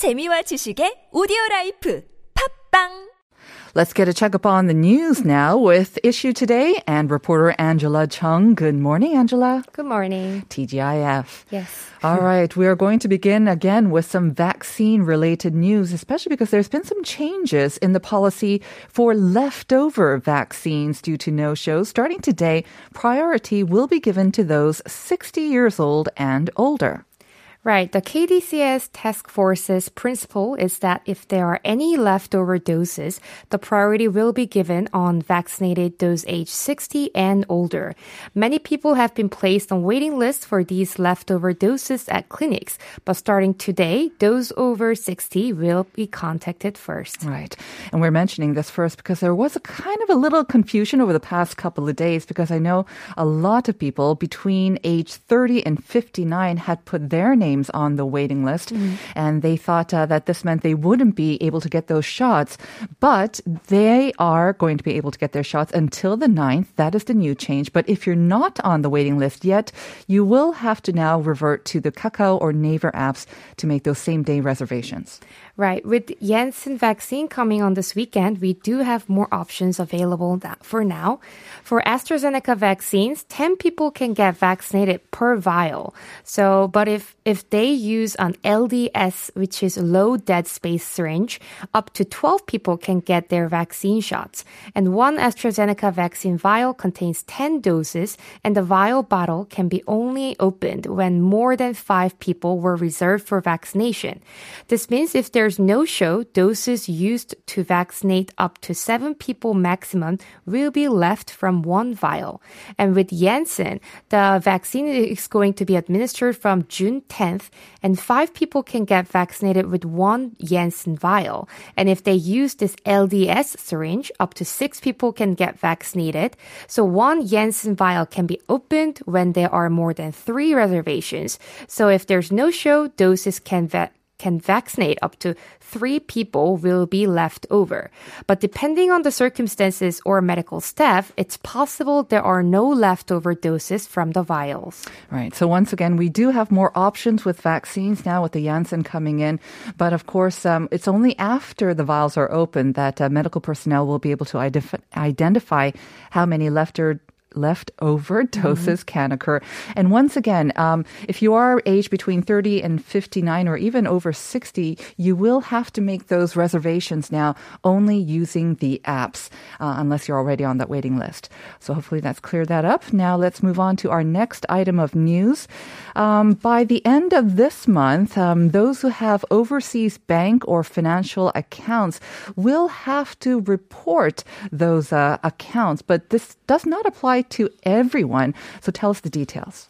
재미와 지식의 오디오 라이프 팝빵 Let's get a checkup on the news now with Issue Today and reporter Angela Chung. Good morning, Angela. Good morning. TGIF. Yes. All right, we are going to begin again with some vaccine related news, especially because there's been some changes in the policy for leftover vaccines due to no shows. Starting today, priority will be given to those 60 years old and older. Right. The KDCS task force's principle is that if there are any leftover doses, the priority will be given on vaccinated those age 60 and older. Many people have been placed on waiting lists for these leftover doses at clinics, but starting today, those over 60 will be contacted first. Right. And we're mentioning this first because there was a kind of a little confusion over the past couple of days because I know a lot of people between age 30 and 59 had put their name names on the waiting list. Mm-hmm. And they thought uh, that this meant they wouldn't be able to get those shots. But they are going to be able to get their shots until the 9th. That is the new change. But if you're not on the waiting list yet, you will have to now revert to the Kakao or Naver apps to make those same day reservations. Right. With Janssen vaccine coming on this weekend, we do have more options available for now. For AstraZeneca vaccines, 10 people can get vaccinated per vial. So, but if, if they use an LDS, which is low dead space syringe, up to 12 people can get their vaccine shots. And one AstraZeneca vaccine vial contains 10 doses, and the vial bottle can be only opened when more than five people were reserved for vaccination. This means if there's no show, doses used to vaccinate up to seven people maximum will be left from one vial. And with Janssen, the vaccine is going to be administered from June 10th, and five people can get vaccinated with one Janssen vial. And if they use this LDS syringe, up to six people can get vaccinated. So one Janssen vial can be opened when there are more than three reservations. So if there's no show, doses can va- can vaccinate up to three people will be left over. But depending on the circumstances or medical staff, it's possible there are no leftover doses from the vials. Right. So once again, we do have more options with vaccines now with the Janssen coming in. But of course, um, it's only after the vials are open that uh, medical personnel will be able to identif- identify how many leftover leftover doses mm-hmm. can occur. And once again, um, if you are aged between 30 and 59 or even over 60, you will have to make those reservations now only using the apps, uh, unless you're already on that waiting list. So hopefully that's cleared that up. Now let's move on to our next item of news. Um, by the end of this month, um, those who have overseas bank or financial accounts will have to report those uh, accounts, but this does not apply to everyone. So tell us the details.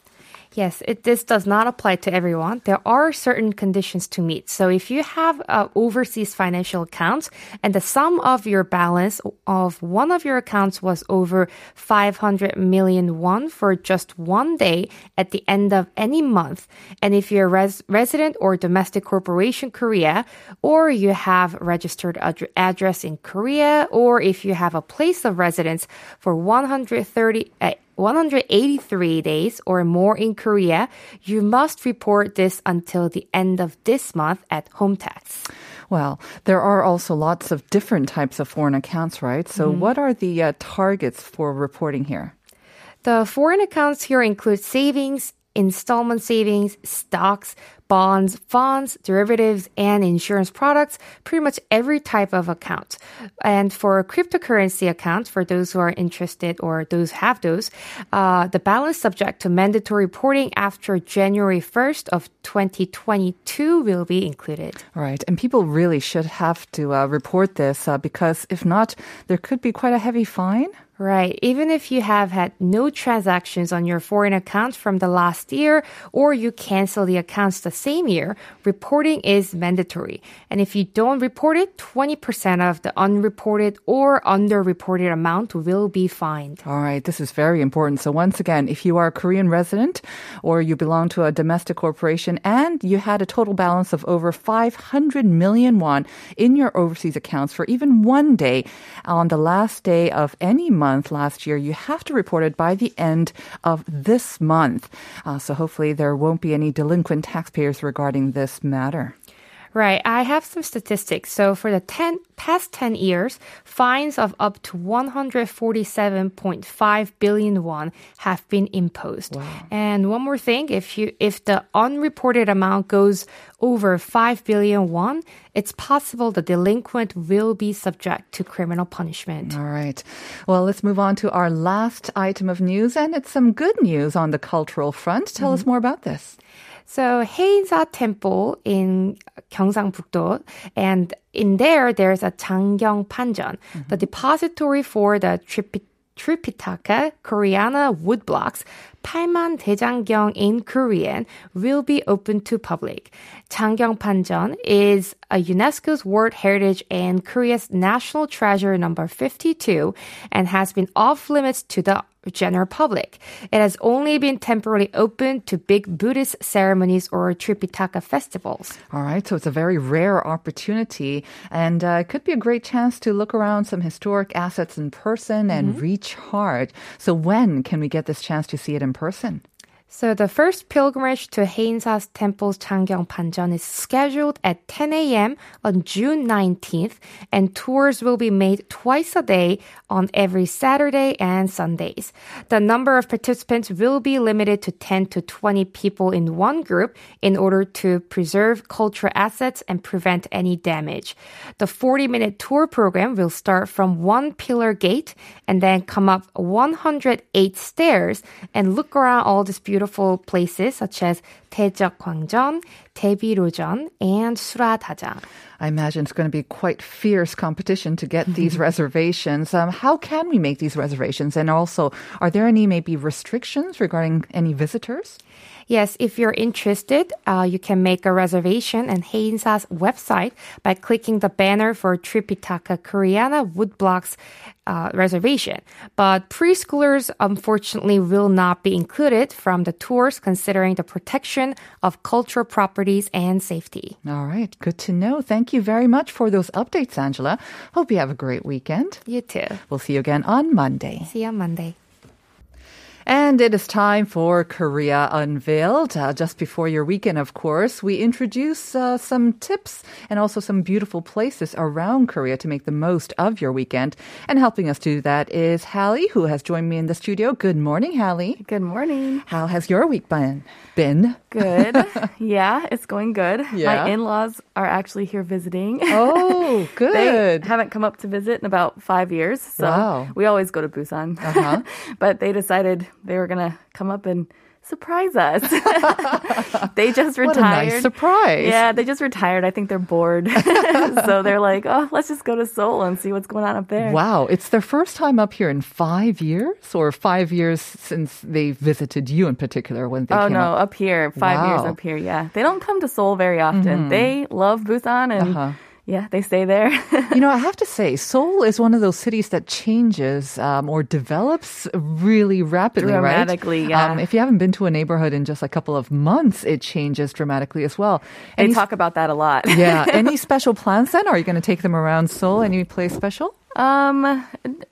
Yes, it, this does not apply to everyone. There are certain conditions to meet. So if you have uh, overseas financial accounts and the sum of your balance of one of your accounts was over 500 million won for just one day at the end of any month, and if you're a res- resident or domestic corporation Korea, or you have registered ad- address in Korea, or if you have a place of residence for 130 uh, 183 days or more in Korea, you must report this until the end of this month at home tax. Well, there are also lots of different types of foreign accounts, right? So, mm-hmm. what are the uh, targets for reporting here? The foreign accounts here include savings, installment savings, stocks, bonds, funds, derivatives, and insurance products, pretty much every type of account. And for cryptocurrency account, for those who are interested or those have those, uh, the balance subject to mandatory reporting after January 1st of 2022 will be included. Right. And people really should have to uh, report this uh, because if not, there could be quite a heavy fine. Right. Even if you have had no transactions on your foreign account from the last year or you cancel the accounts the same year, reporting is mandatory. And if you don't report it, 20% of the unreported or underreported amount will be fined. All right. This is very important. So once again, if you are a Korean resident or you belong to a domestic corporation and you had a total balance of over 500 million won in your overseas accounts for even one day on the last day of any month, month last year, you have to report it by the end of this month. Uh, so hopefully there won't be any delinquent taxpayers regarding this matter. Right. I have some statistics. So for the 10, past 10 years, fines of up to 147.5 billion won have been imposed. Wow. And one more thing, if you if the unreported amount goes over 5 billion won, it's possible the delinquent will be subject to criminal punishment. All right. Well, let's move on to our last item of news, and it's some good news on the cultural front. Tell us mm-hmm. more about this. So Haeinsa Temple in Gyeongsangbuk-do, and in there there's a Janggyeong Panjeon, mm-hmm. the depository for the Tripi- Tripitaka Koreana woodblocks. Palman Daejangyeong in Korean will be open to public. Janggyeong Panjeon is a UNESCO's World Heritage and Korea's national treasure number 52 and has been off limits to the general public. It has only been temporarily open to big Buddhist ceremonies or Tripitaka festivals. All right. So it's a very rare opportunity, and uh, it could be a great chance to look around some historic assets in person and recharge. So when can we get this chance to see it in person? So the first pilgrimage to Haeinsa's Temple's Janggyeong Panjeon is scheduled at 10 a.m. on June 19th, and tours will be made twice a day on every Saturday and Sundays. The number of participants will be limited to 10 to 20 people in one group in order to preserve cultural assets and prevent any damage. The 40-minute tour program will start from one pillar gate and then come up 108 stairs and look around all these beautiful places such as 대적황전, 대비로전, and 수라다장. I imagine it's going to be quite fierce competition to get these reservations. Um, how can we make these reservations? And also, are there any maybe restrictions regarding any visitors? Yes, if you're interested, uh, you can make a reservation at Haeinsa's website by clicking the banner for Tripitaka Koreana Woodblocks uh, reservation. But preschoolers, unfortunately, will not be included from the tours considering the protection of cultural properties and safety. All right, good to know. Thank you very much for those updates, Angela. Hope you have a great weekend. You too. We'll see you again on Monday. See you on Monday. And it is time for Korea Unveiled. Uh, just before your weekend, of course, we introduce uh, some tips and also some beautiful places around Korea to make the most of your weekend. And helping us do that is Hallie, who has joined me in the studio. Good morning, Hallie. Good morning. How has your week been? Been? Good. yeah, it's going good. Yeah? My in-laws are actually here visiting. Oh, they good. haven't come up to visit in about five years. So Wow. we always go to Busan. Uh-huh. but they decided they were going to come up and surprise us. they just What a retired. nice surprise. Yeah, they just retired. I think they're bored. so they're like, oh, let's just go to Seoul and see what's going on up there. Wow, it's their first time up here in five years, or five years since they visited you in particular when they Oh came no, up. up here, five years up here. Yeah, they don't come to Seoul very often. They love Busan, and Uh-huh. Yeah, they stay there. You know, I have to say, Seoul is one of those cities that changes um, or develops really rapidly, Dramatically, right? yeah. Um, if you haven't been to a neighborhood in just a couple of months, it changes dramatically as well. they Any- talk about that a lot. yeah. Any special plans then? Are you going to take them around Seoul? Any place special? Um,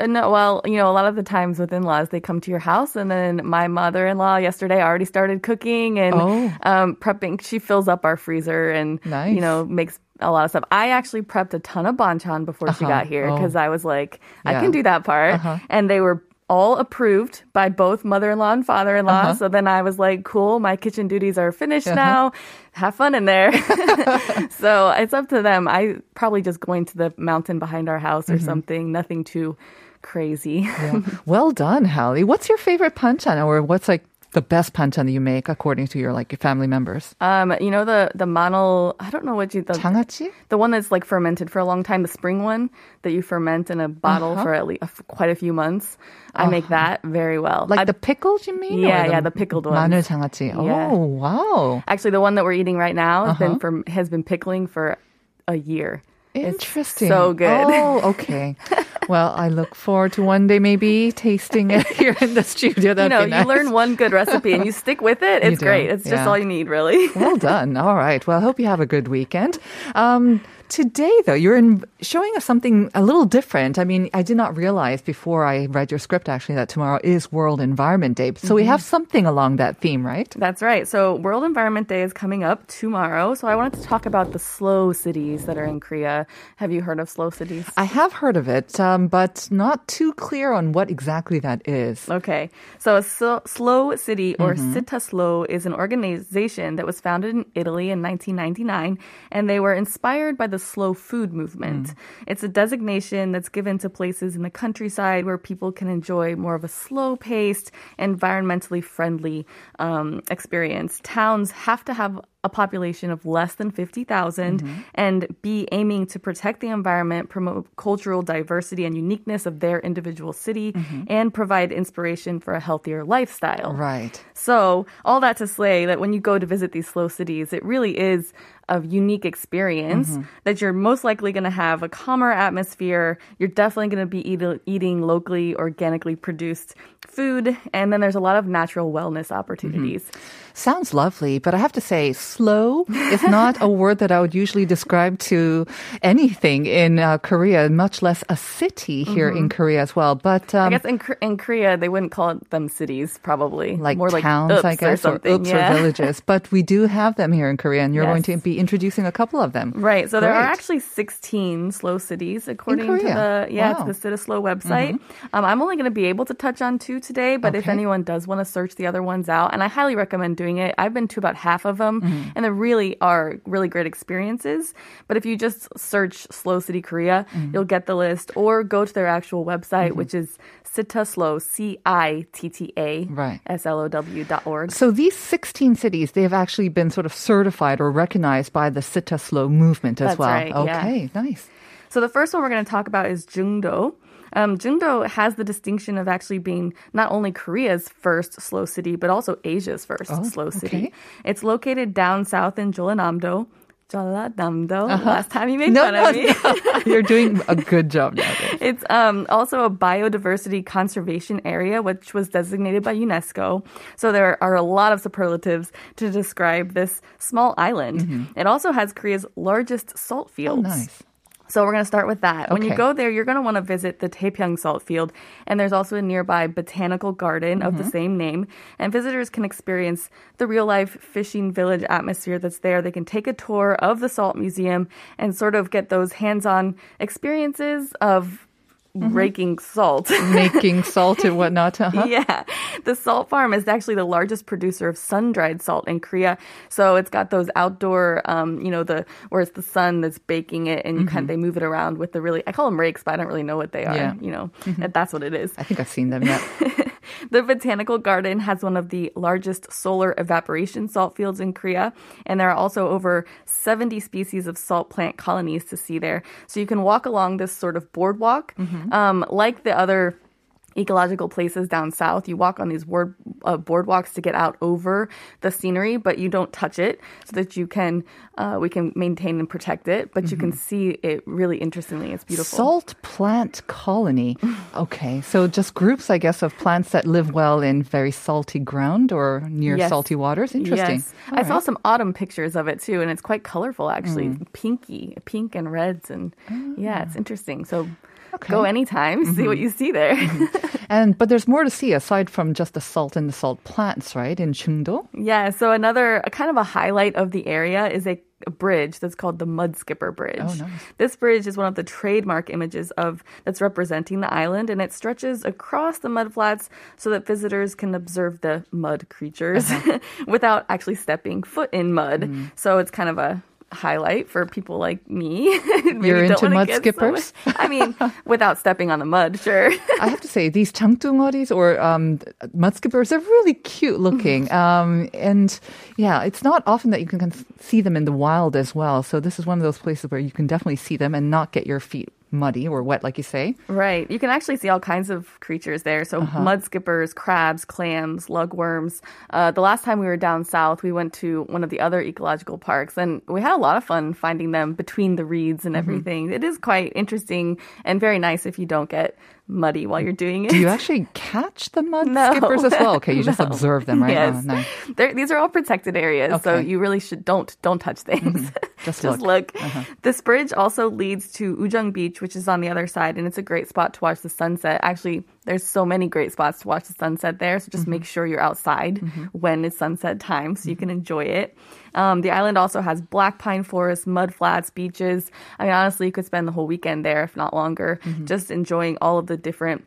no, well, you know, a lot of the times with in-laws, they come to your house, and then my mother-in-law yesterday already started cooking and Oh. um, prepping. She fills up our freezer and Nice. you know makes a lot of stuff. I actually prepped a ton of banchan before she Uh-huh. got here Oh. because I was like, I Yeah. can do that part, Uh-huh. and they were. All approved by both mother-in-law and father-in-law. Uh-huh. So then I was like, cool, my kitchen duties are finished Uh-huh. now. Have fun in there. so it's up to them. I probably just going to the mountain behind our house or Mm-hmm. something. Nothing too crazy. Yeah. well done, Hallie. What's your favorite banchan, or what's like the best banchan that you make according to your like your family members? Um, you know the the manal. I don't know what you the 장아찌? the one that's like fermented for a long time, the spring one that you ferment in a bottle uh-huh. for at least uh, quite a few months. I uh-huh. make that very well. Like I, the pickled you mean? Yeah, the yeah, the pickled one. 마늘 장아찌. Oh wow! Actually, the one that we're eating right now uh-huh. has been from, has been pickling for a year. It's Interesting. so good. Oh, okay. well, I look forward to one day maybe tasting it here in the studio. you That'd know, be nice. you learn one good recipe and you stick with it. It's great. It's just yeah. all you need, really. Well done. All right. Well, I hope you have a good weekend. Um, today, though, you're in, showing us something a little different. I mean, I did not realize before I read your script actually that tomorrow is World Environment Day. So we Mm-hmm. have something along that theme, right? That's right. So World Environment Day is coming up tomorrow. So I wanted to talk about the slow cities that are in Korea. Have you heard of slow cities? I have heard of it, um, but not too clear on what exactly that is. Okay. So a so, slow city or Città Slow is an organization that was founded in Italy in 1999 and they were inspired by the slow food movement. It's a designation that's given to places in the countryside where people can enjoy more of a slow-paced, environmentally friendly um, experience. Towns have to have a population of less than 50,000 mm-hmm. and be aiming to protect the environment, promote cultural diversity and uniqueness of their individual city, mm-hmm. and provide inspiration for a healthier lifestyle. Right. So, all that to say that when you go to visit these slow cities, it really is a unique experience mm-hmm. that you're most likely going to have a calmer atmosphere. You're definitely going to be eat- eating locally, organically produced food. And then there's a lot of natural wellness opportunities. Sounds lovely, but I have to say, slow is not a word that I would usually describe to anything in uh, Korea, much less a city here in Korea as well. But um, I guess in, in Korea, they wouldn't call them cities, probably. like More towns, like I guess, or or, oops, yeah. or villages. But we do have them here in Korea, and you're going to be introducing a couple of them. Right. So there are actually 16 slow cities according to the yeah Wow. to the Città Slow website. Um, I'm only going to be able to touch on two today, but if anyone does want to search the other ones out, and I highly recommend doing it. I've been to about half of them, Mm-hmm. And they really are really great experiences. But if you just search Slow City Korea, Mm-hmm. you'll get the list, or go to their actual website, which is Slow C I T T A Right. S L O W dot org. So these 16 cities, they have actually been sort of certified or recognized by the Città Slow movement as That's well. right, yeah. okay, nice. So the first one we're going to talk about is Jungdo. Um, Jeungdo has the distinction of actually being not only Korea's first slow city, but also Asia's first Oh, slow okay. city. It's located down south in Jeollanamdo. Jeollanamdo. Last time you made No, fun no, of me. no. You're doing a good job now. It's um, also a biodiversity conservation area, which was designated by UNESCO. So there are a lot of superlatives to describe this small island. It also has Korea's largest salt Oh, fields. nice. So we're going to start with that. When you go there, you're going to want to visit the Taepyeong salt field, and there's also a nearby botanical garden of the mm-hmm. same name. And visitors can experience the real life fishing village atmosphere that's there. They can take a tour of the salt museum and sort of get those hands-on experiences of raking salt. Making salt and whatnot. Uh-huh. Yeah. The salt farm is actually the largest producer of sun-dried salt in Korea. So it's got those outdoor, um, you know, the where it's the sun that's baking it, and you kind they move it around with the really I call them rakes, but I don't really know what they are. Yeah. You know, that- that's what it is. I think I've seen them, yeah. The botanical garden has one of the largest solar evaporation salt fields in Korea, and there are also over 70 species of salt plant colonies to see there. So you can walk along this sort of boardwalk, um, like the other ecological places down south. You walk on these word, uh, boardwalks to get out over the scenery, but you don't touch it, so that you can uh, we can maintain and protect it. But you can see it really interestingly. It's beautiful. Salt plant colony. Okay, so just groups, I guess, of plants that live well in very salty ground or near Yes. salty waters. Interesting. Yes. I saw some autumn pictures of it too, and it's quite colorful actually. Pinky, pink and reds, and yeah, it's interesting. So Okay. go anytime, see what you see there. And but there's more to see aside from just the salt and the salt plants, right? In Jeungdo. yeah, so another a kind of a highlight of the area is a, a bridge that's called the Mud Skipper Bridge. Oh, nice. This bridge is one of the trademark images of that's representing the island, and it stretches across the mud flats so that visitors can observe the mud creatures Uh-huh. without actually stepping foot in mud. Mm. So it's kind of a highlight for people like me. You're into mud skippers? I mean, without stepping on the mud, sure. I have to say, these changtungwaris or um, mud skippers are really cute looking. Mm-hmm. Um, and yeah, it's not often that you can see them in the wild as well. So this is one of those places where you can definitely see them and not get your feet muddy or wet, like you say. Right. You can actually see all kinds of creatures there. So Uh-huh. mud skippers, crabs, clams, lugworms. Uh, the last time we were down south, we went to one of the other ecological parks, and we had a lot of fun finding them between the reeds Mm-hmm. and everything. It is quite interesting and very nice if you don't get muddy while you're doing it. Do you actually catch the mud No. skippers as well? Okay, you just No. observe them, right? Yes. Oh, nice. These are all protected areas, so Okay. Mm-hmm. you really should don't don't touch things. Just Just look. Uh-huh. This bridge also leads to Ujeon Beach, which is on the other side, and it's a great spot to watch the sunset. Actually, there's so many great spots to watch the sunset there, so just Mm-hmm. make sure you're outside when it's sunset time so you can enjoy it. Um, the island also has black pine forests, mud flats, beaches. I mean, honestly, you could spend the whole weekend there, if not longer, Mm-hmm. just enjoying all of the different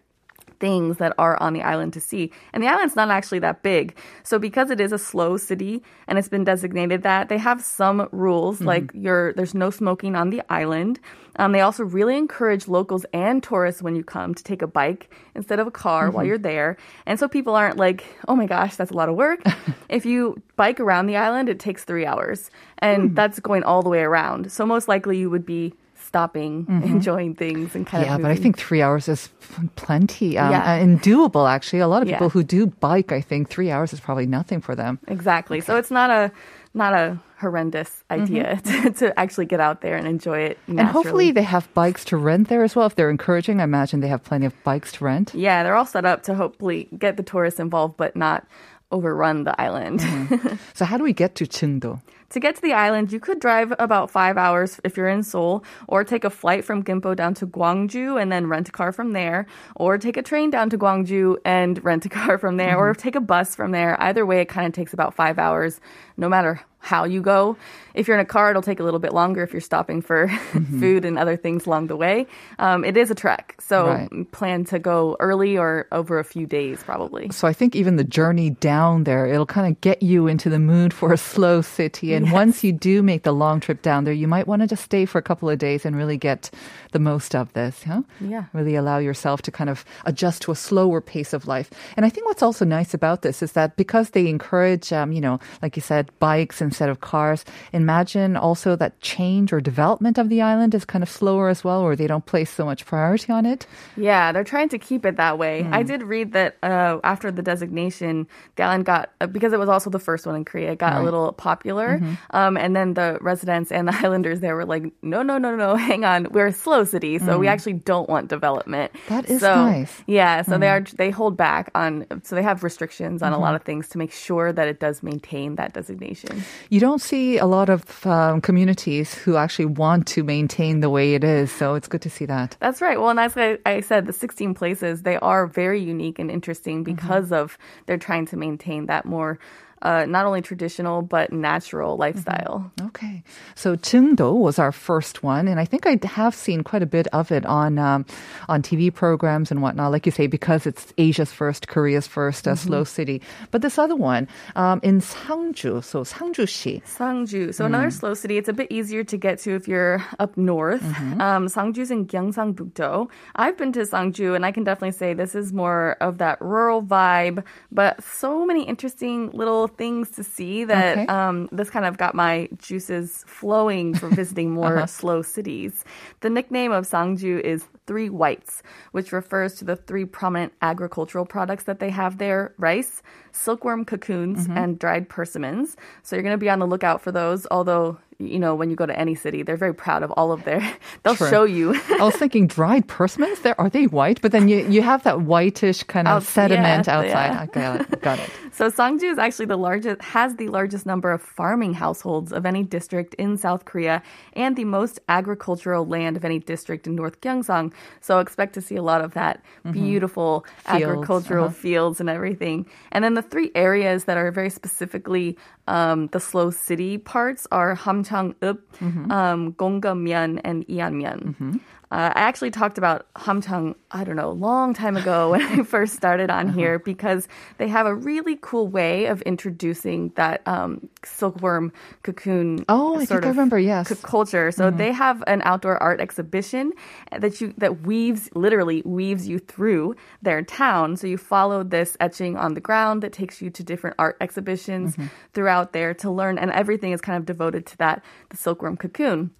things that are on the island to see. And the island's not actually that big. So because it is a slow city and it's been designated that, they have some rules mm-hmm. like you're there's no smoking on the island. Um, they also really encourage locals and tourists when you come to take a bike instead of a car while mm-hmm. you're there. And so people aren't like, oh my gosh, that's a lot of work. if you bike around the island, it takes three hours. And hmm. that's going all the way around. So most likely you would be stopping, enjoying things and kind Yeah, of Yeah, but I think three hours is plenty um, Yeah. and doable, actually. A lot of Yeah. people who do bike, I think three hours is probably nothing for them. Exactly. So it's not a not a horrendous idea to, to actually get out there and enjoy it. Mm-hmm. And hopefully they have bikes to rent there as well. If they're encouraging, I imagine they have plenty of bikes to rent. yeah, they're all set up to hopefully get the tourists involved, but not overrun the island. Mm-hmm. So how do we get to Jeungdo? To get to the island, you could drive about five hours if you're in Seoul, or take a flight from Gimpo down to Gwangju and then rent a car from there, or take a train down to Gwangju and rent a car from there, or take a bus from there. Either way, it kind of takes about five hours, no matter how you go. If you're in a car, it'll take a little bit longer if you're stopping for food and other things along the way. Um, it is a trek, so Right. plan to go early or over a few days probably. So I think even the journey down there, it'll kind of get you into the mood for a slow city. And once you do make the long trip down there, you might want to just stay for a couple of days and really get the most of this. Huh? Yeah. Really allow yourself to kind of adjust to a slower pace of life. And I think what's also nice about this is that because they encourage, um, you know, like you said, bikes instead of cars, imagine also that change or development of the island is kind of slower as well, or they don't place so much priority on it. Yeah, they're trying to keep it that way. I did read that uh, after the designation, the island got uh, because it was also the first one in Korea, it got a little popular. Mm-hmm. Um, and then the residents and the Highlanders there were like, no, no, no, no, hang on, we're a slow city, so we mm. actually don't want development. That is so, nice. Yeah, so they mm. are they hold back on, so they have restrictions on a mm-hmm. lot of things to make sure that it does maintain that designation. You don't see a lot of um, communities who actually want to maintain the way it is, so it's good to see that. That's right. Well, and as I, I said, the 16 places, they are very unique and interesting mm-hmm. because of they're trying to maintain that more, uh, not only traditional, but natural lifestyle. Okay, so Jeungdo was our first one, and I think I have seen quite a bit of it on um, on TV programs and whatnot. Like you say, because it's Asia's first, Korea's 1st uh, slow city. But this other one um, in Sangju, so Sangju-si. Sangju. So another slow city. It's a bit easier to get to if you're up north. Um, Sangju's in Gyeongsang-bukdo. I've been to Sangju, and I can definitely say this is more of that rural vibe, but so many interesting little things to see that Okay. um, this kind of got my juices flowing for visiting more slow cities. The nickname of Sangju is Three Whites, which refers to the three prominent agricultural products that they have there rice, silkworm cocoons, and dried persimmons. So you're going to be on the lookout for those, although. You know, when you go to any city, they're very proud of all of their. They'll True. show you. I was thinking dried persimmons. There are they white? But then you you have that whitish kind of sediment yeah, outside. yeah. I got it. Got it. So Sangju is actually the largest, has the largest number of farming households of any district in South Korea, and the most agricultural land of any district in North Gyeongsang. So expect to see a lot of that beautiful Mm-hmm. Fields, agricultural uh-huh. fields and everything. And then the three areas that are very specifically um, the slow city parts are Hamchang-eup, Mm-hmm. um, Gonggeom-myeon, and Ianmyeon. Uh, I actually talked about Hamchang, I don't know, a long time ago when I first started on here because they have a really cool way of introducing that um, silkworm cocoon. Oh, I think I remember, yes. c- culture. So they have an outdoor art exhibition that you that weaves literally weaves you through their town. So you follow this etching on the ground that takes you to different art exhibitions throughout there to learn, and everything is kind of devoted to that the silkworm cocoon.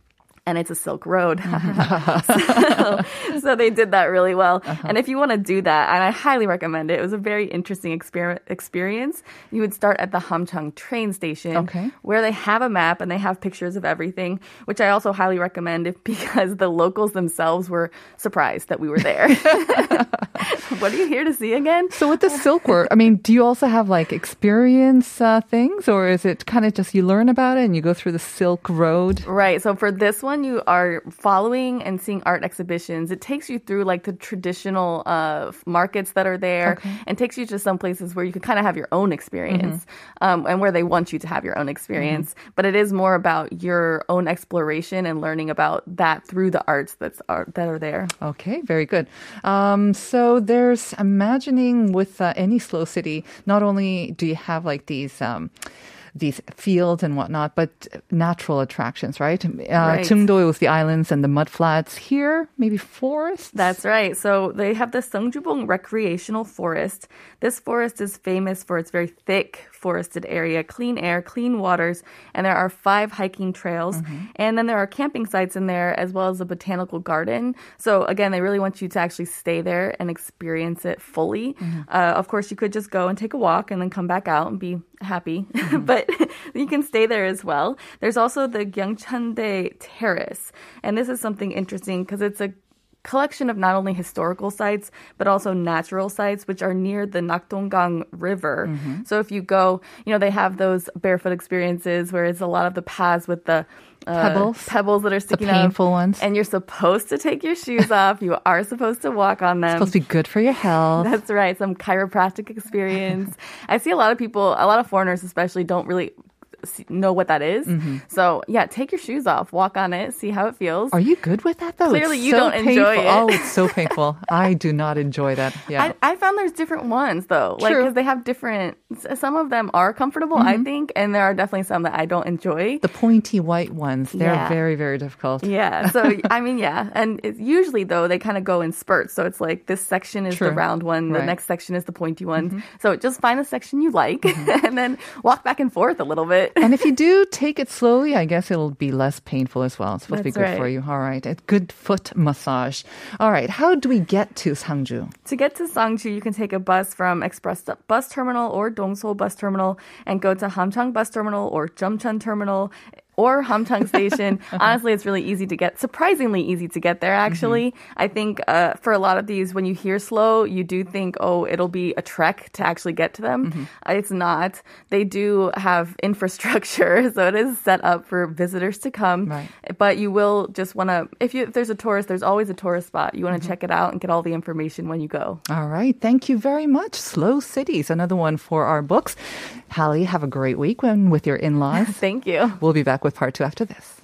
And it's a silk road. so, so they did that really well. Uh-huh. And if you want to do that, and I highly recommend it, it was a very interesting exper- experience. You would start at the Hamchang train station, Okay. where they have a map and they have pictures of everything, which I also highly recommend if, because the locals themselves were surprised that we were there. what are you here to see again? So with the silk work, I mean, do you also have like experience uh, things, or is it kind of just you learn about it and you go through the Silk Road? Right. So for this one, you are following and seeing art exhibitions. It takes you through like the traditional uh, markets that are there and takes you to some places where you can kind of have your own experience um, and where they want you to have your own experience. But it is more about your own exploration and learning about that through the arts that's art that are there. Okay, very good. Um, so there's imagining with uh, any slow city, not only do you have like these. Um, these fields and whatnot, but natural attractions, right? Uh, Right. Jeungdo was the islands and the mud flats. Here, maybe forests. That's right. So they have the Seongjubong Recreational Forest. This forest is famous for its very thick forested area, clean air, clean waters, and there are five hiking trails. Mm-hmm. And then there are camping sites in there as well as a botanical garden. So again, they really want you to actually stay there and experience it fully. Mm-hmm. Uh, of course, you could just go and take a walk and then come back out and be happy, mm-hmm. but you can stay there as well. There's also the Gyeongcheondae Terrace, and this is something interesting because it's a collection of not only historical sites but also natural sites which are near the Nakdonggang River. So if you go, you know they have those barefoot experiences where it's a lot of the paths with the uh, Pebbles. pebbles that are the sticking painful up, ones. and you're supposed to take your shoes off. You are supposed to walk on them. It's supposed to be good for your health. That's right. Some chiropractic experience. I see a lot of people, a lot of foreigners especially, don't really know what that is. Mm-hmm. So yeah, take your shoes off, walk on it, see how it feels. Are you good with that though? Clearly It's you so don't enjoy it. Oh, it's so painful. I do not enjoy that. Yeah. I, I found there's different ones though, like True. because they have different. Some of them are comfortable, I Mm-hmm. think, and there are definitely some that I don't enjoy. the pointy white ones, they're Yeah. very, very difficult. Yeah. So I mean, yeah, and it's usually though they kind of go in spurts. So it's like this section is the round one, the Right. Mm-hmm. next section is the pointy one. So just find the section you like, and then walk back and forth a little bit. And if you do take it slowly, I guess it'll be less painful as well. It's supposed to be That's good for you. All right. A good foot massage. All right. How do we get to Sangju? To get to Sangju, you can take a bus from Express Bus Terminal or Dong Seoul Bus Terminal and go to Hamchang Bus Terminal or Jeomchon Terminal or Hamchang Station. Honestly, it's really easy to get, surprisingly easy to get there, actually. I think uh, for a lot of these, when you hear slow, you do think, oh, it'll be a trek to actually get to them. Uh, It's not. They do have infrastructure, so it is set up for visitors to come. Right. But you will just want to, if, you, if there's a tourist, there's always a tourist spot. You want to check it out and get all the information when you go. All right. Thank you very much. Slow Cities, another one for our books. Hallie, have a great week when with your in-laws. Thank you. we'll be back with part two after this.